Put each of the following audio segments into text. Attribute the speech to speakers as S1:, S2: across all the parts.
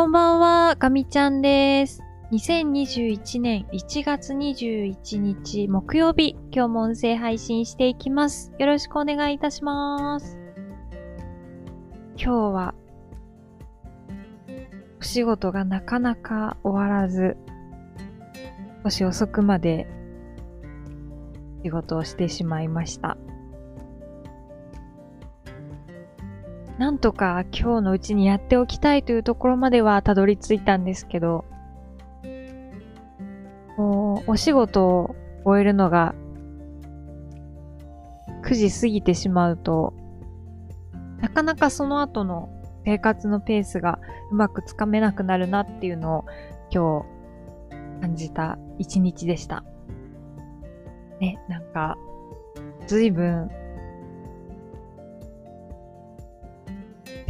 S1: こんばんは、かみちゃんです。2021年1月21日木曜日、今日も音声配信していきます。よろしくお願いいたします。今日は、お仕事がなかなか終わらず、少し遅くまで仕事をしてしまいました。なんとか今日のうちにやっておきたいというところまではたどり着いたんですけど、もうお仕事を終えるのが9時過ぎてしまうと、なかなかその後の生活のペースがうまくつかめなくなるなっていうのを今日感じた一日でした。ね、なんか、ずい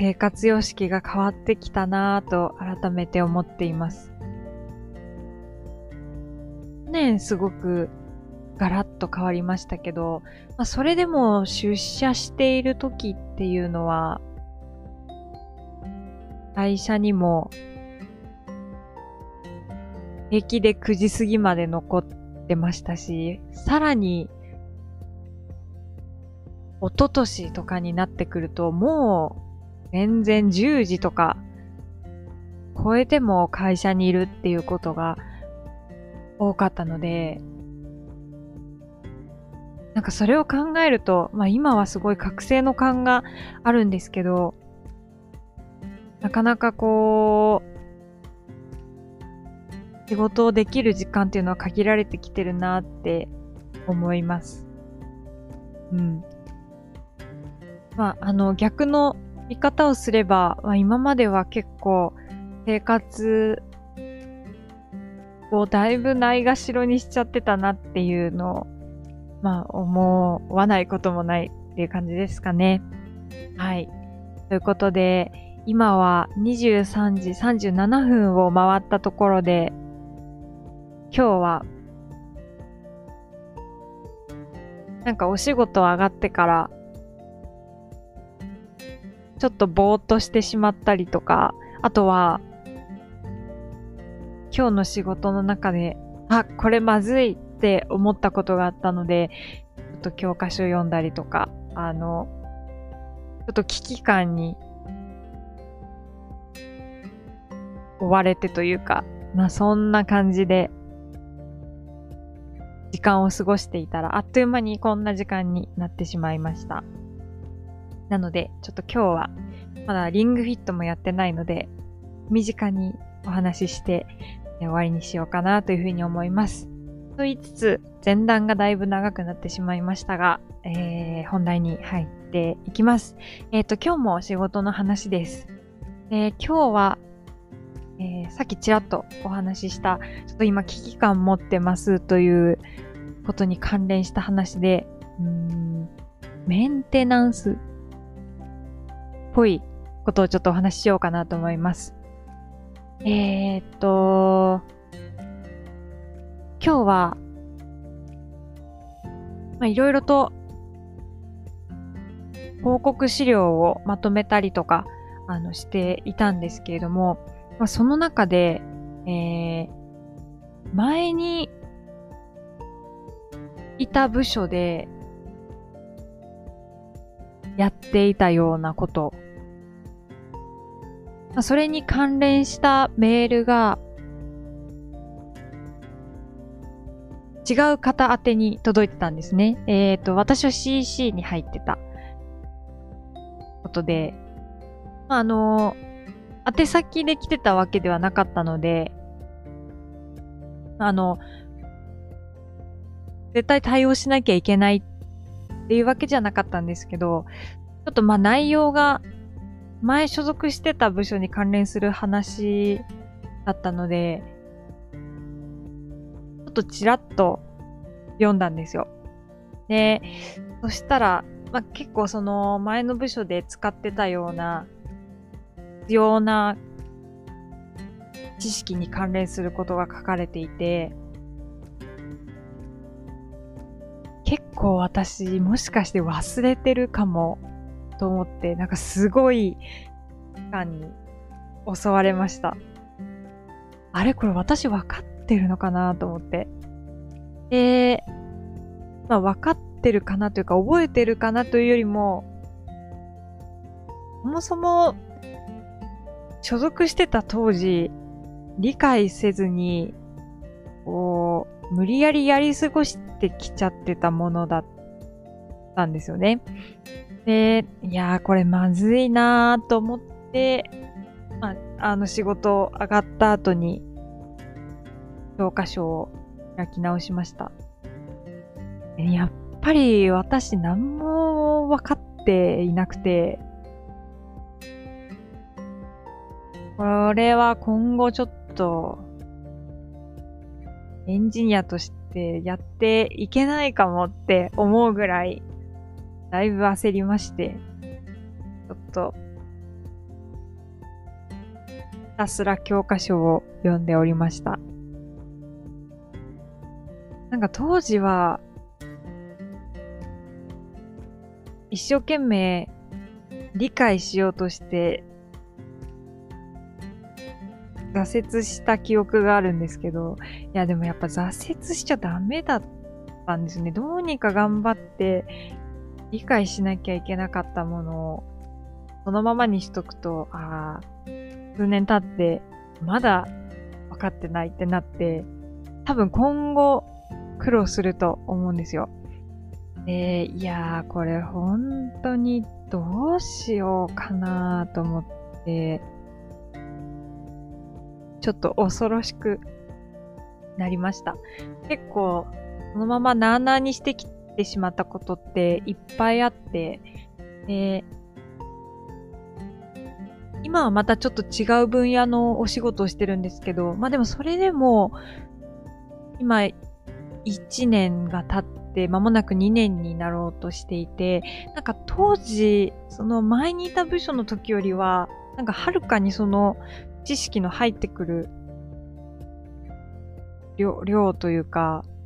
S1: 生活様式が変わってきたなぁと改めて思っています。去年すごくガラッと変わりましたけど、まあ、それでも出社している時っていうのは、会社にも平気で9時過ぎまで残ってましたし、さらに一昨年とかになってくるともう全然10時とか超えても会社にいるっていうことが多かったので、なんかそれを考えると、まあ今はすごい覚醒の感があるんですけど、なかなかこう、仕事をできる時間っていうのは限られてきてるなって思います。うん。まあ、あの逆の見方をすれば、まあ、今までは結構生活をだいぶないがしろにしちゃってたなっていうのを、まあ思わないこともないっていう感じですかね。はい。ということで、今は23時37分を回ったところで、今日は、なんかお仕事上がってから、ちょっとぼーっとしてしまったりとか、あとは、今日の仕事の中で、あ、これまずいって思ったことがあったので、ちょっと教科書読んだりとか、あの、ちょっと危機感に追われてというか、まあそんな感じで、時間を過ごしていたら、あっという間にこんな時間になってしまいました。なので、ちょっと今日は、まだリングフィットもやってないので、身近にお話しして終わりにしようかなというふうに思います。と言いつつ、前段がだいぶ長くなってしまいましたが、えー、本題に入っていきます。えっ、と、今日も仕事の話です。えー、今日は、えー、さっきちらっとお話しした、ちょっと今危機感持ってますということに関連した話で、うんメンテナンスぽいことをちょっとお話ししようかなと思います。えー、っと、今日は、まあ、いろいろと報告資料をまとめたりとか、あの、していたんですけれども、まあ、その中で、えー、前にいた部署でやっていたようなこと、それに関連したメールが違う方宛てに届いてたんですね。えっ、と、私は CC に入ってたことで、まあ、あの、宛先で来てたわけではなかったので、あの、絶対対応しなきゃいけないっていうわけじゃなかったんですけど、ちょっとまあ内容が前所属してた部署に関連する話だったので、ちょっとちらっと読んだんですよ。で、そしたら、まあ、結構その前の部署で使ってたような必要な知識に関連することが書かれていて、結構私もしかして忘れてるかもと思って、なんかすごい期間に襲われました。あれこれ私分かってるのかなと思って。で、まあ分かってるかなというか覚えてるかなというよりも、そもそも所属してた当時、理解せずに、こう、無理やりやり過ごしてきちゃってたものだったんですよね。で、いやーこれまずいなーと思って、まあ、あの仕事上がった後に、教科書を開き直しました。やっぱり私何も分かっていなくて、これは今後ちょっと、エンジニアとしてやっていけないかもって思うぐらい、だいぶ焦りまして、ちょっと、ひたすら教科書を読んでおりました。なんか当時は、一生懸命理解しようとして挫折した記憶があるんですけど、いやでもやっぱ挫折しちゃダメだったんですね。どうにか頑張って理解しなきゃいけなかったものをそのままにしとくと、ああ、数年経ってまだ分かってないってなって、多分今後苦労すると思うんですよ。で、いやー、これ本当にどうしようかなと思って、ちょっと恐ろしくなりました。結構、そのままなーなーにしてきててしまったことっていっぱいあって、で、今はまたちょっと違う分野のお仕事をしてるんですけど、まあでもそれでも、今1年が経って、間もなく2年になろうとしていて、なんか当時、その前にいた部署の時よりは、なんかはるかにその知識の入ってくる量量というか、ス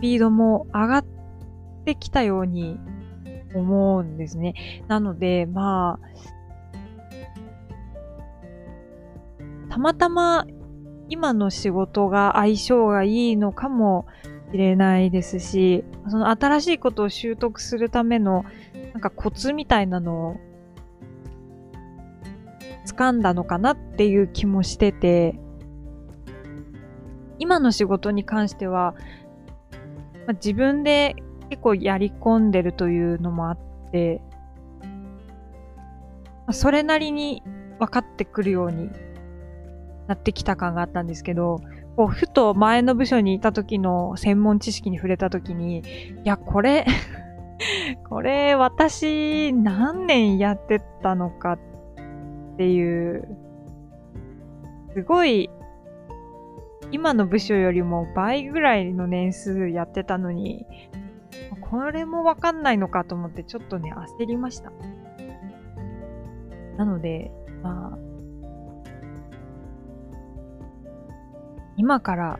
S1: ピードも上がってきたように思うんですね。なので、まあ、たまたま今の仕事が相性がいいのかもしれないですし、その新しいことを習得するためのなんかコツみたいなのを掴んだのかなっていう気もしてて、今の仕事に関しては、まあ、自分で結構やり込んでるというのもあって、まあ、それなりに分かってくるようになってきた感があったんですけど、こう、ふと前の部署にいた時の専門知識に触れた時に、いや、これ これ私何年やってたのかっていう、すごい、今の部署よりも倍ぐらいの年数やってたのに、これもわかんないのかと思ってちょっとね、焦りました。なので、まあ、今から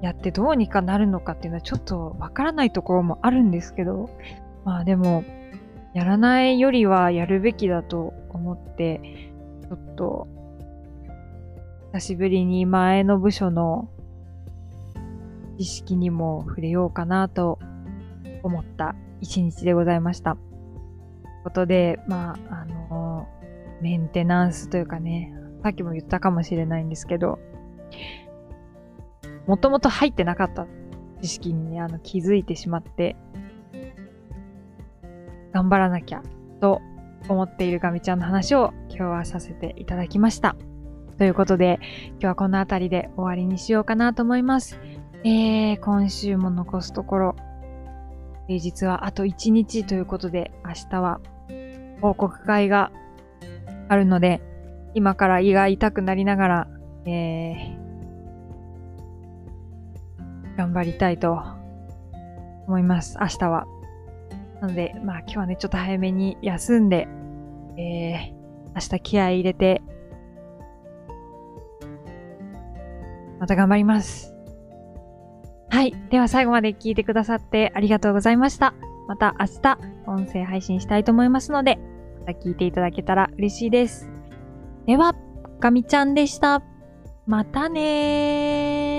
S1: やってどうにかなるのかっていうのはちょっとわからないところもあるんですけど、まあでも、やらないよりはやるべきだと思って、ちょっと、久しぶりに前の部署の知識にも触れようかなと思った一日でございました。ということで、まあ、あの、メンテナンスというかね、さっきも言ったかもしれないんですけど、もともと入ってなかった知識にね、あの気づいてしまって、頑張らなきゃと思っているガミちゃんの話を今日はさせていただきました。ということで、今日はこの辺りで終わりにしようかなと思います。えー、今週も残すところ、平日はあと1日ということで、明日は報告会があるので、今から胃が痛くなりながら、えー、頑張りたいと思います。明日は。なので、まあ今日はね、ちょっと早めに休んで、えー、明日気合い入れて、また頑張ります。はい。では最後まで聞いてくださってありがとうございました。また明日、音声配信したいと思いますので、また聞いていただけたら嬉しいです。では、かみちゃんでした。またねー。